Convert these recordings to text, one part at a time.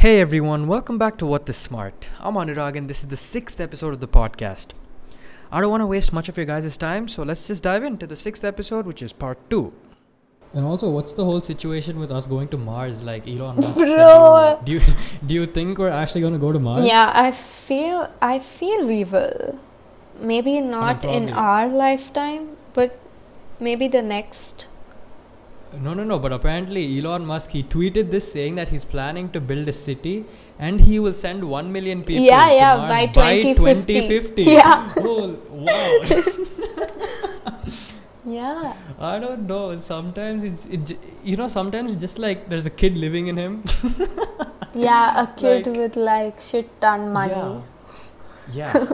Hey everyone, welcome back to What the Smart. I'm Anurag and this is the sixth episode of the podcast. I don't want to waste much of your guys' time, so let's just dive into the sixth episode, which is part two. And also, what's the whole situation with us going to Mars? Like Elon Musk. said Bro. you- do you do you think we're actually going to go to Mars? Yeah, I feel I feel we will. Maybe not in our lifetime, but maybe the next. No, no, no. But apparently, Elon Musk he tweeted this saying that he's planning to build a city and he will send one million people. Yeah, to yeah, Mars by by 2050. 2050. Yeah. Oh, wow. Yeah. I don't know. Sometimes it's it, you know sometimes it's just like there's a kid living in him. Yeah, a kid Like- with like shit ton money. Yeah. Yeah.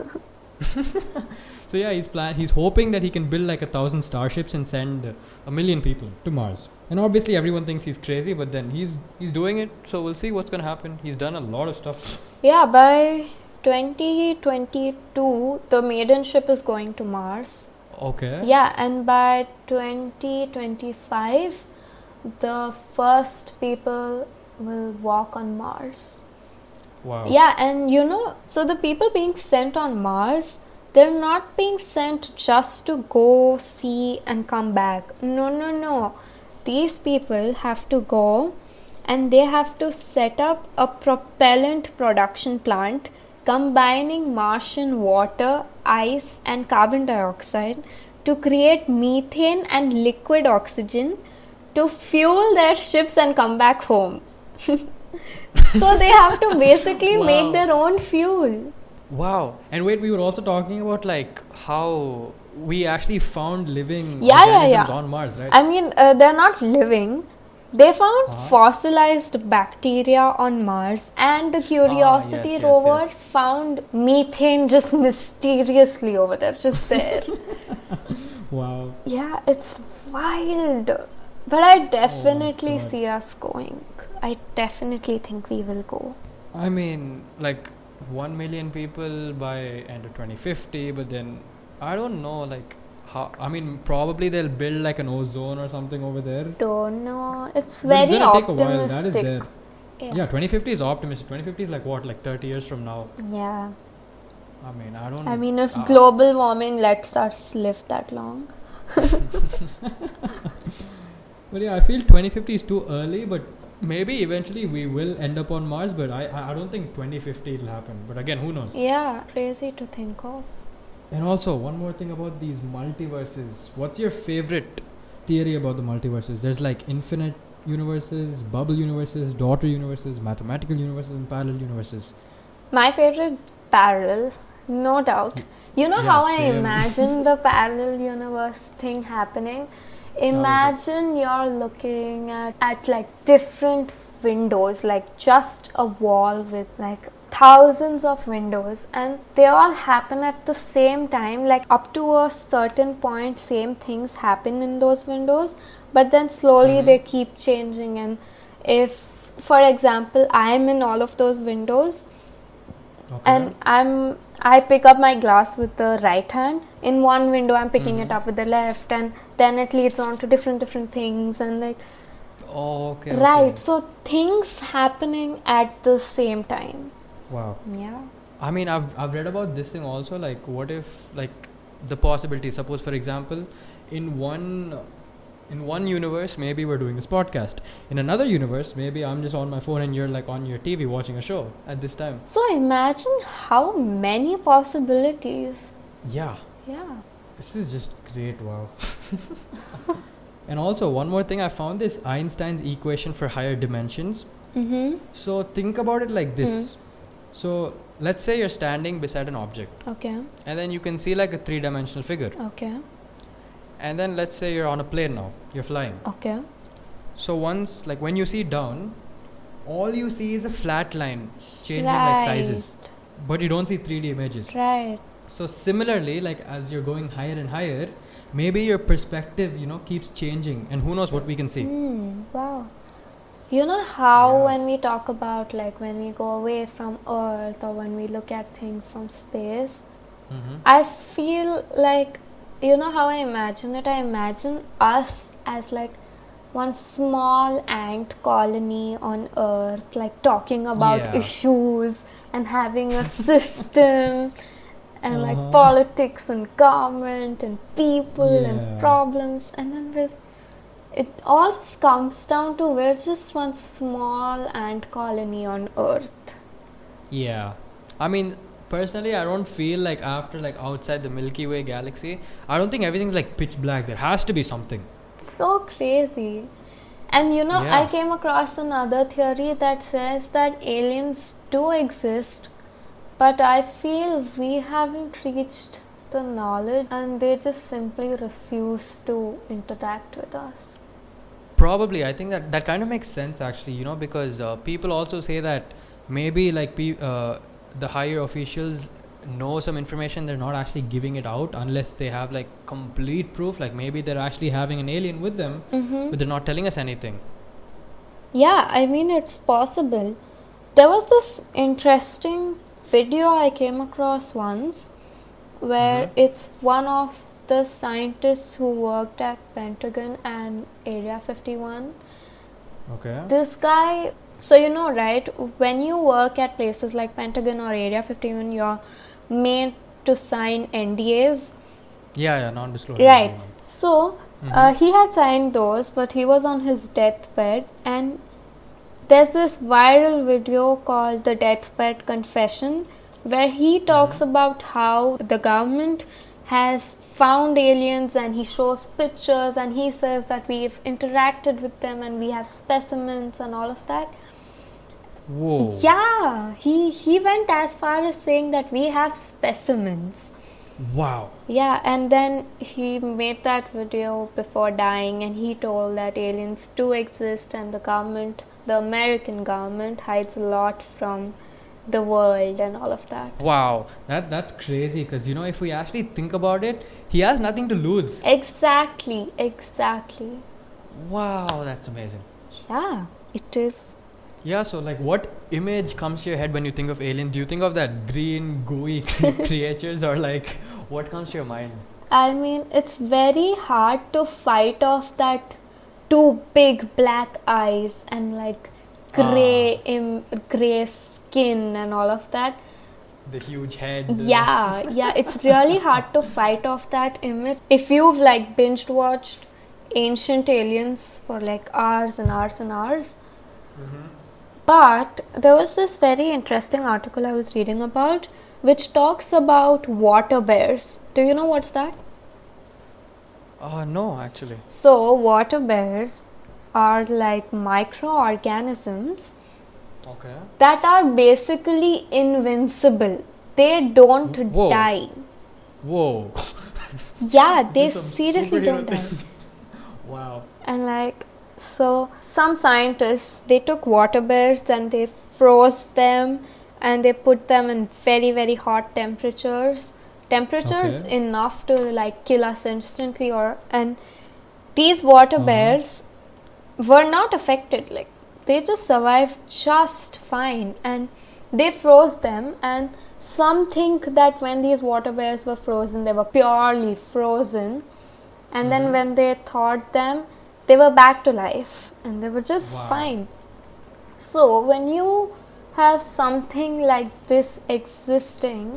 so yeah, he's plan. He's hoping that he can build like a thousand starships and send uh, a million people to Mars. And obviously everyone thinks he's crazy, but then he's he's doing it. So we'll see what's gonna happen. He's done a lot of stuff. Yeah, by 2022, the maiden ship is going to Mars. Okay. Yeah, and by 2025, the first people will walk on Mars. Wow. Yeah, and you know, so the people being sent on Mars, they're not being sent just to go see and come back. No, no, no. These people have to go and they have to set up a propellant production plant combining Martian water, ice, and carbon dioxide to create methane and liquid oxygen to fuel their ships and come back home. so they have to basically Wow. make their own fuel. Wow. And wait, we were also talking about like how we actually found living Yeah, yeah, organisms yeah. on Mars, right? I mean, uh, they're not living. They found Uh-huh. fossilized bacteria on Mars, and the Curiosity yes, rover yes. found methane just mysteriously over there, just there. wow. yeah, it's wild. But I definitely God. see us going. I definitely think we will go. I mean, like 1 million people by end of 2050, but then I don't know, like, how. I mean, probably they'll build like an ozone or something over there. Don't know. It's But it's very gonna take a while. That is there. Yeah. Yeah, 2050 is optimistic. 2050 is like what, like 30 years from now? yeah. I mean, I don't. I mean, if uh, global warming lets us live that long. But yeah, I feel 2050 is too early, but maybe eventually we will end up on Mars, but I, I don't think 2050 will happen. But again, who knows? Yeah, crazy to think of. And also, one more thing about these multiverses. What's your favorite theory about the multiverses? There's like infinite universes, bubble universes, daughter universes, mathematical universes, and parallel universes. My favorite parallel, no doubt. You know Yeah, how I imagine the parallel universe thing happening? Imagine you're looking at, at like different windows, like just a wall with like thousands of windows, and they all happen at the same time, like up to a certain point, same things happen in those windows, but then slowly Mhm. they keep changing. And if, for example, I'm in all of those windows, Okay. and i'm i pick up my glass with the right hand in one window i'm picking it Mhm. up with the left and then it leads on to different different things and like oh, okay. okay. right so things happening at the same time Wow. yeah I mean, I've I've read about this thing also. Like, what if like the possibility? Suppose, for example, in one in one universe, maybe we're doing this podcast. In another universe, maybe I'm just on my phone and you're like on your TV watching a show at this time. so imagine how many possibilities Yeah. yeah This is just great, wow. and also, one more thing I found this Einstein's equation for higher dimensions. mm-hmm So, think about it like this. So, let's say you're standing beside an object, okay and then you can see like a three dimensional figure. okay And then, let's say you're on a plane now, you're flying. okay So, once, like when you see down, all you see is a flat line changing like sizes, but you don't see 3D images. right So similarly, like as you're going higher and higher, maybe your perspective, you know, keeps changing, and who knows what we can see. Hmm, wow. You know how Yeah. when we talk about like when we go away from Earth or when we look at things from space, Mm-hmm. I feel like you know how I imagine it? I imagine us as like one small ant colony on Earth, like talking about Yeah. issues and having a system and like Uh-huh. politics and government and people Yeah. and problems, and then with it all just comes down to we're just one small ant colony on Earth. Yeah. I mean, personally, I don't feel like after like outside the Milky Way galaxy, I don't think everything's like pitch black. There has to be something. so crazy. And you know, I came across another theory that says that aliens do exist, but I feel we haven't reached the knowledge and they just simply refuse to interact with us. Probably, I think that that kind of makes sense actually. You know, because uh, people also say that maybe like pe- uh, the higher officials know some information they're not actually giving it out unless they have like complete proof like maybe they're actually having an alien with them Mm-hmm. but they're not telling us anything Yeah, I mean, it's possible. There was this interesting video I came across once where Mhm. it's one of the scientists who worked at Pentagon and Area 51. okay This guy, so you know, right, when you work at places like Pentagon or Area 51, you're made to sign NDAs. yeah yeah non-disclosure Right. agreement. So, Mhm. uh, he had signed those, but he was on his deathbed, and there's this viral video called the Deathbed Confession, where he talks mm-hmm. about how the government has found aliens and he shows pictures and he says that we've interacted with them and we have specimens and all of that. whoa Yeah, he, he went as far as saying that we have specimens. wow Yeah, and then he made that video before dying, and he told that aliens do exist, and the government, the American government, hides a lot from the world and all of that. Wow, that that's crazy because you know if we actually think about it, he has nothing to lose. Exactly, exactly. Wow, that's amazing. Yeah, it is. Yeah, so like what image comes to your head when you think of alien? Do you think of that green gooey creatures or like what comes to your mind? I mean, it's very hard to fight off that two big black eyes and like gray, im- gray skin and all of that. The huge head. yeah yeah it's really hard to fight off that image if you've like binged watched ancient aliens for like hours and hours and hours Mhm. but there was this very interesting article i was reading about which talks about water bears do you know what's that Uh, no, actually. so water bears are like microorganisms Okay. that are basically invincible they don't Whoa. die Whoa. yeah they seriously don't die wow. and like so some scientists they took water bears and they froze them and they put them in very very hot temperatures temperatures Okay. enough to like kill us instantly or and these water Uh-huh. bears were not affected like they just survived just fine and they froze them and some think that when these water bears were frozen they were purely frozen and then Mhm. when they thawed them they were back to life and they were just Wow. fine so when you have something like this existing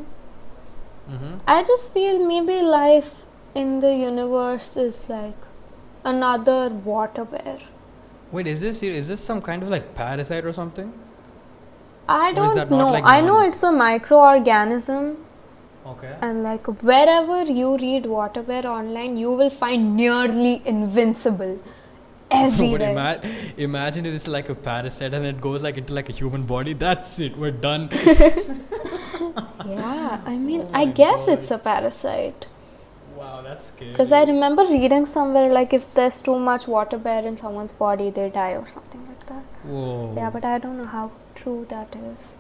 Mm-hmm. i just feel maybe life in the universe is like another water bear Wait, is this is this some kind of like parasite or something? i don't know like i know it's a microorganism Okay. and like wherever you read water bear online you will find nearly invincible But everywhere ima- imagine is like a parasite and it goes like into like a human body. That's it. We're done. yeah i oh mean Oh i guess God. it's a parasite wow, that's scary. because i remember reading somewhere like if there's too much water bear in someone's body they die or something like that Whoa. yeah but i don't know how true that is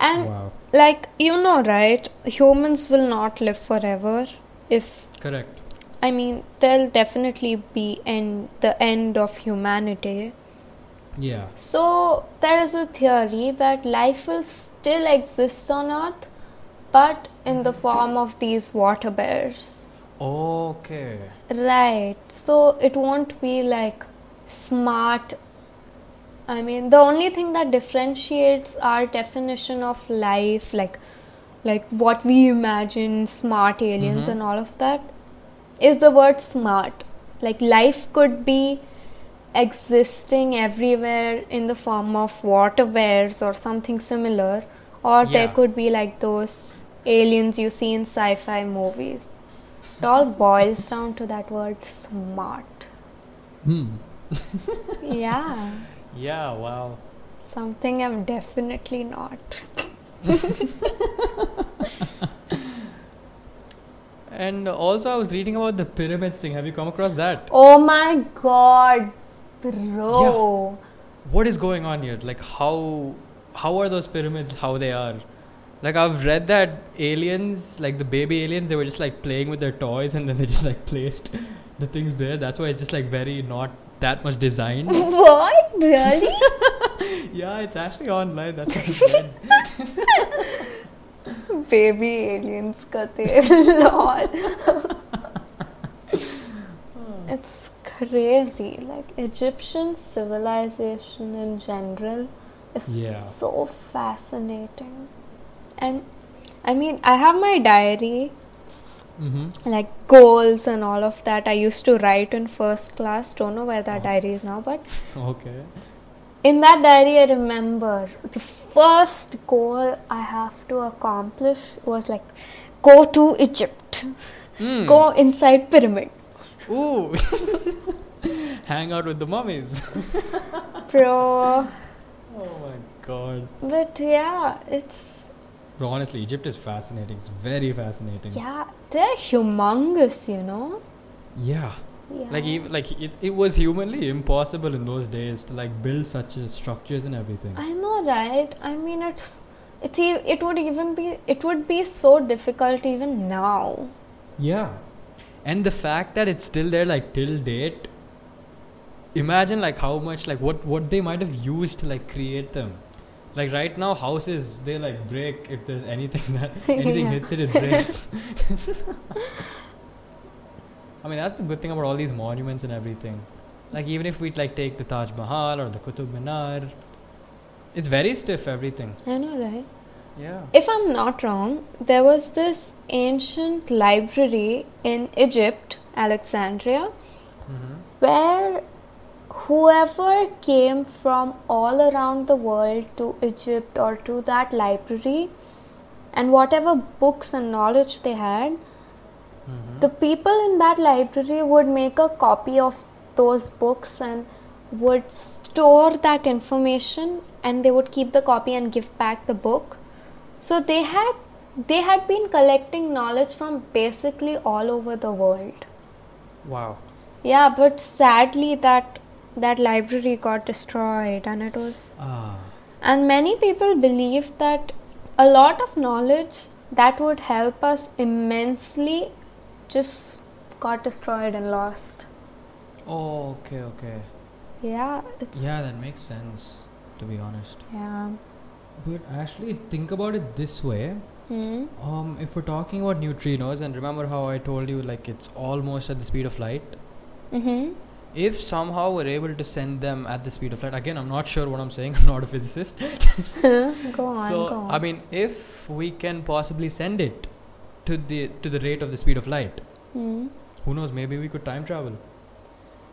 and wow. like you know right humans will not live forever if Correct. i mean there'll definitely be end the end of humanity Yeah. so there is a theory that life will still exist on earth but in the form of these water bears Okay. right so it won't be like smart. I mean, the only thing that differentiates our definition of life, like like what we imagine smart aliens Mhm. and all of that, is the word smart. Like life could be existing everywhere in the form of water bears or something similar, or there could be like those aliens you see in sci-fi movies. It all boils down to that word smart. Hmm. yeah, Yeah. Wow. something I'm definitely not. And also, I was reading about the pyramids thing. Have you come across that? Oh my god, bro. What is going on here? Like, how how are those pyramids? How they are? Like, I've read that aliens, like the baby aliens, they were just like playing with their toys, and then they just like placed the things there. That's why it's just like very not that much designed. What? Really? yeah, it's actually online. That's what I read. Baby aliens kate. Lol. it's crazy. Like Egyptian civilization in general is Yeah. so fascinating. And I mean, I have my diary, Mm-hmm. like goals and all of that. I used to write in first class. Don't know where that Oh. diary is now, but Okay. in that diary, I remember the first goal I have to accomplish was like go to Egypt, Mm. go inside pyramid. Ooh. Hang out with the mummies. Bro, Oh my god. but yeah, it's But honestly, Egypt is fascinating. It's very fascinating. yeah, they're humongous, you know. Yeah. Yeah. Like even like it, it was humanly impossible in those days to like build such uh, structures and everything. I know, right? I mean, it's it's it would even be it would be so difficult even now. Yeah. And the fact that it's still there like till date imagine like how much like what what they might have used to like create them. Like right now houses they like break if there's anything that anything hits it it breaks. I mean that's the good thing about all these monuments and everything. Like even if we like take the Taj Mahal or the Qutub Minar it's very stiff everything. I know, right? Yeah. If I'm not wrong, there was this ancient library in Egypt, Alexandria, Mm-hmm. where whoever came from all around the world to Egypt or to that library and whatever books and knowledge they had, Mm-hmm. the people in that library would make a copy of those books and would store that information and they would keep the copy and give back the book so they had they had been collecting knowledge from basically all over the world Wow. yeah but sadly that that library got destroyed and it was Ah. and many people believe that a lot of knowledge that would help us immensely just got destroyed and lost. Oh, okay, okay. Yeah, it's Yeah, that makes sense, to be honest. yeah. But actually, think about it this way. Hmm. Um, if we're talking about neutrinos, and remember how I told you, like, it's almost at the speed of light. Mm-hmm. If somehow we're able to send them at the speed of light, again, I'm not sure what I'm saying, I'm not a physicist. go on, so, go on. I mean, if we can possibly send it to the to the rate of the speed of light, Hmm. who knows, maybe we could time travel.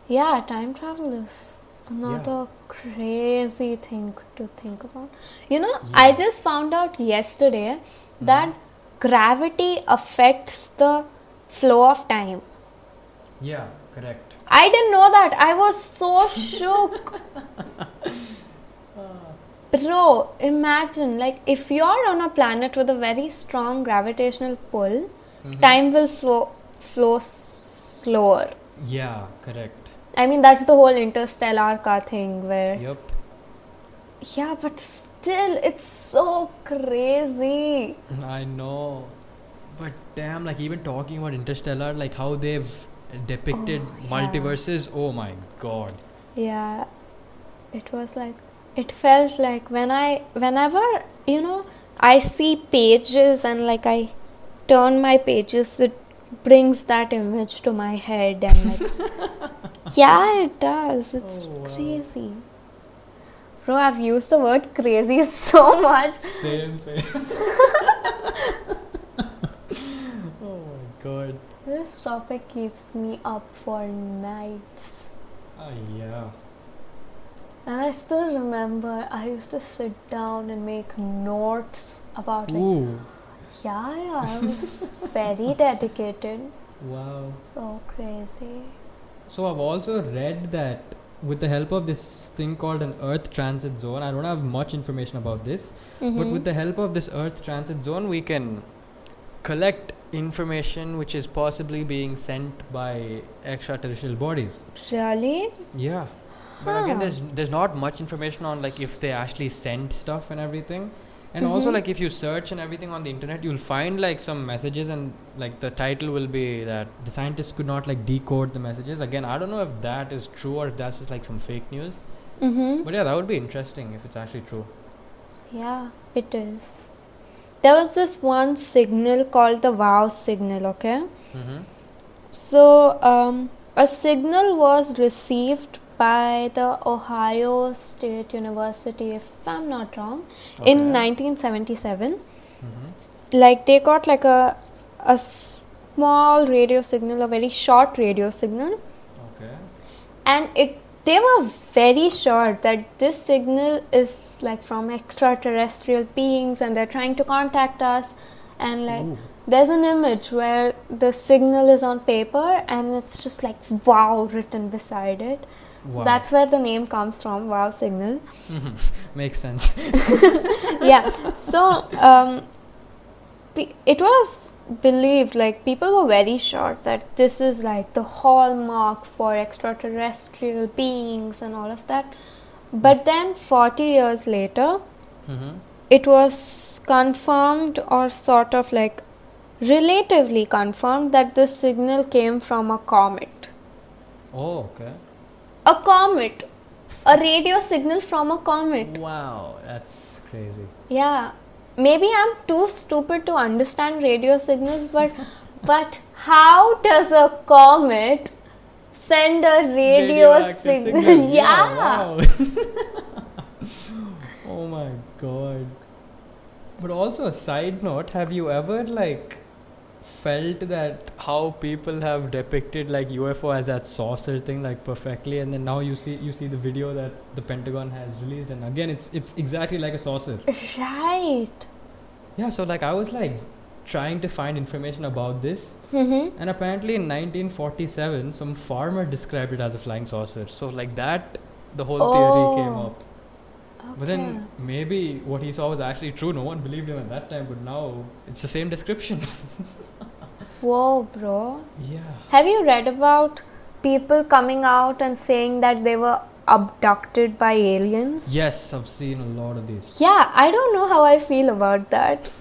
Yeah, time travel is another crazy thing to think about. You know, I just found out yesterday that gravity affects the flow of time. Yeah, correct. I didn't know that. I was so shook. Bro, imagine like if you're on a planet with a very strong gravitational pull, Mhm. time will flow flow slower. Yeah, correct. I mean that's the whole interstellar ka thing where Yep. yeah, but still it's so crazy. I know. But damn, like even talking about Interstellar, like how they've depicted Oh, yeah. multiverses, oh my god. Yeah, it was like it felt like when I whenever you know I see pages and like I turn my pages, it brings that image to my head and like yeah, it does. It's Oh, wow. crazy. Bro, I've used the word crazy so much. Same, same. oh my god. This topic keeps me up for nights. Oh yeah. And I still remember I used to sit down and make notes about like Ooh. yeah, yeah, I was very dedicated. Wow. So crazy. So I've also read that with the help of this thing called an Earth Transit Zone, I don't have much information about this, but Mhm. with the help of this Earth Transit Zone, we can collect information which is possibly being sent by extraterrestrial bodies. really? Yeah. But again, there's there's not much information on like if they actually send stuff and everything, and also Mhm. like if you search and everything on the internet, you'll find like some messages and like the title will be that the scientists could not like decode the messages. Again, I don't know if that is true or if that's just like some fake news. Mm-hmm. But yeah, that would be interesting if it's actually true. Yeah, it is. There was this one signal called the wow signal, okay? Mm-hmm. So, um, a signal was received by the Ohio State University, if I'm not wrong, in 1977. Mm-hmm. Like, they got like a, a small radio signal, a very short radio signal, Okay. and it they were very sure that this signal is like from extraterrestrial beings and they're trying to contact us and like Ooh. there's an image where the signal is on paper and it's just like wow written beside it so that's where the name comes from wow signal. Makes sense. yeah so um pe- it was believed like people were very sure that this is like the hallmark for extraterrestrial beings and all of that but then 40 years later mm-hmm. it was confirmed or sort of like relatively confirmed that this signal came from a comet Oh, okay. A comet a radio signal from a comet Wow, that's crazy. Yeah, maybe I'm too stupid to understand radio signals, but but how does a comet send a radio Radioactive signal? yeah. wow. oh my god. But also a side note, have you ever like felt that how people have depicted like UFO as that saucer thing like perfectly and then now you see you see the video that the Pentagon has released and again it's it's exactly like a saucer. Right. Yeah, so like I was like trying to find information about this Mm-hmm. and apparently in 1947, some farmer described it as a flying saucer. So, like that, the whole theory came Oh. up. But then maybe what he saw was actually true. No one believed him at that time, but now it's the same description. Whoa, bro. yeah. Have you read about people coming out and saying that they were abducted by aliens? Yes, I've seen a lot of these. Yeah, I don't know how I feel about that.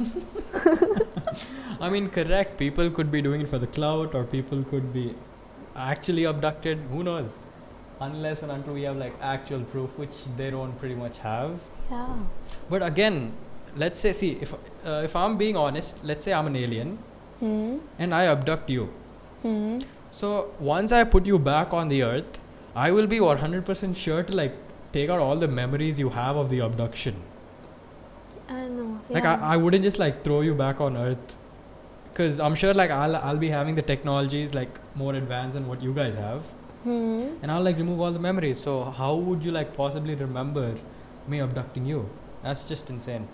I mean, correct. People could be doing it for the clout, or people could be actually abducted. Who knows? Unless and until we have like actual proof, which they don't pretty much have. Yeah. But again, let's say, see, if uh, if I'm being honest, let's say I'm an alien Hmm. and I abduct you. Hmm. So once I put you back on the earth, I will be 100% sure to like take out all the memories you have of the abduction. I know. Like yeah. I, I wouldn't just like throw you back on earth because I'm sure like I'll I'll be having the technologies like more advanced than what you guys have Hmm. and I'll like remove all the memories. So how would you like possibly remember me abducting you? That's just insane.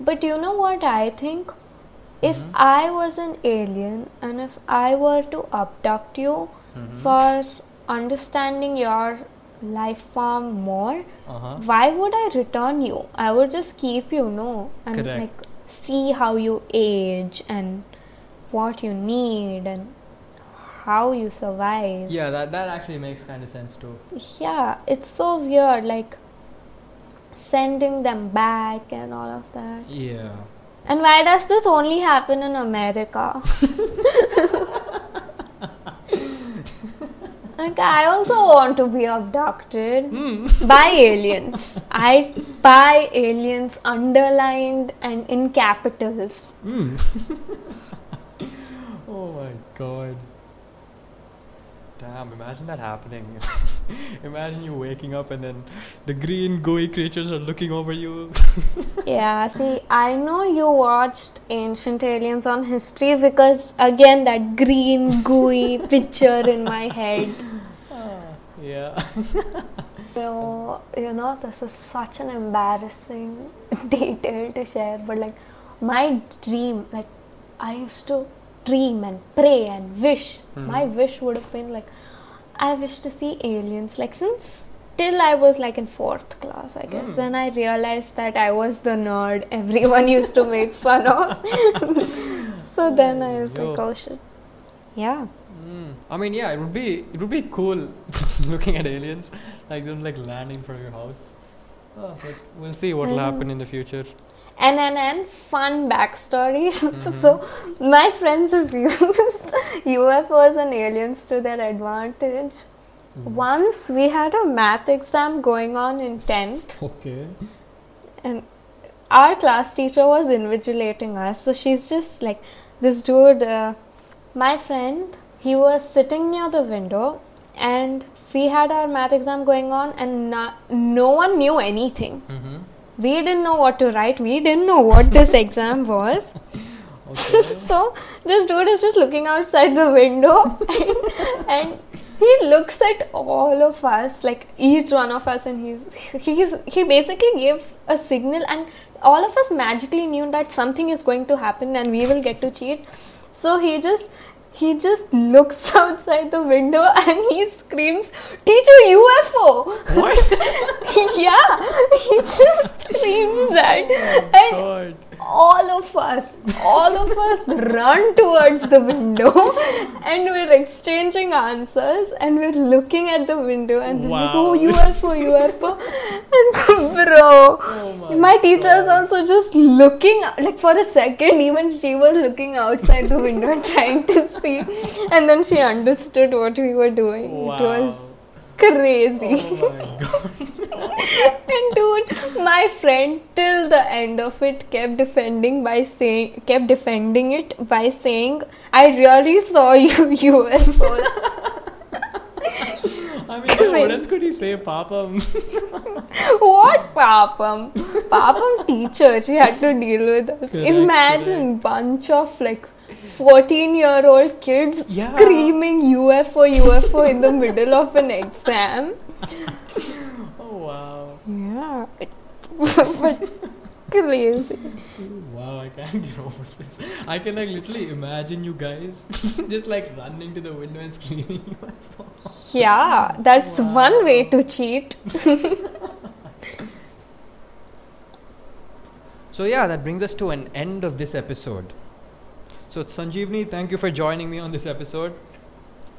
But you know what I think? If Mhm. I was an alien and if I were to abduct you Mhm. for understanding your life form more, Uh-huh. why would I return you? I would just keep you, no? And Correct. like see how you age and what you need and how you survive. Yeah, that that actually makes kind of sense too. Yeah, it's so weird, like sending them back and all of that. Yeah. And why does this only happen in America? like, I also want to be abducted Hmm. by aliens. I by aliens underlined and in capitals. Mm. oh my god. Damn, imagine that happening. imagine you waking up and then the green gooey creatures are looking over you. Yeah, see, I know you watched Ancient Aliens on History because, again, that green, gooey picture in my head. yeah. So, you know, this is such an embarrassing detail to share, but like, my dream, like, I used to dream and pray and wish. My Mhm. wish would have been like, I wish to see aliens, like, since till I was like in fourth class, I guess. Mm. Then I realized that I was the nerd everyone used to make fun of. so then I was like, Yo. oh shit. Yeah. Mm. I mean, yeah, it would be it would be cool looking at aliens, like them like landing from your house. Oh, but we'll see what will happen in the future. And and and fun backstories. Mhm. so my friends have used UFOs and aliens to their advantage. Mm. Once we had a math exam going on in tenth, Okay. and our class teacher was invigilating us. So she's just like this dude. Uh, my friend, he was sitting near the window, and we had our math exam going on, and no, no one knew anything. Mm-hmm. We didn't know what to write. We didn't know what this exam was. Okay. so this dude is just looking outside the window and, and he looks at all of us like each one of us and he's he's he basically gave a signal and all of us magically knew that something is going to happen and we will get to cheat so he just he just looks outside the window and he screams teacher ufo what? yeah he just screams that oh and God. All of us, all of us run towards the window and we're exchanging answers and we're looking at the window and they're like, Wow. oh, UFO, UFO. And bro, Oh my teacher's God. also just looking, like for a second, even she was looking outside the window and trying to see. And then she understood what we were doing. Wow. It was crazy. Oh my God. And dude, my friend till the end of it kept defending by saying, kept defending it by saying, "I really saw you UFOs." I mean, what else could he say, Papa? what papam? Papam teacher, she had to deal with us. Correct, Imagine bunch of like. 14 year old kids Yeah. screaming UFO, UFO in the middle of an exam. oh wow. Yeah. but crazy. Wow, I can't get over this. I can like literally imagine you guys just like running to the window and screaming UFO. Yeah, that's Wow. one way to cheat. So yeah, that brings us to an end of this episode. So Sanjeevni, thank you for joining me on this episode.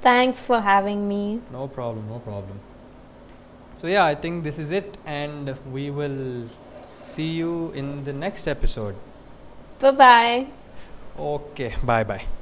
Thanks for having me. No problem, no problem. So yeah, I think this is it and we will see you in the next episode. Bye bye. Okay, bye bye.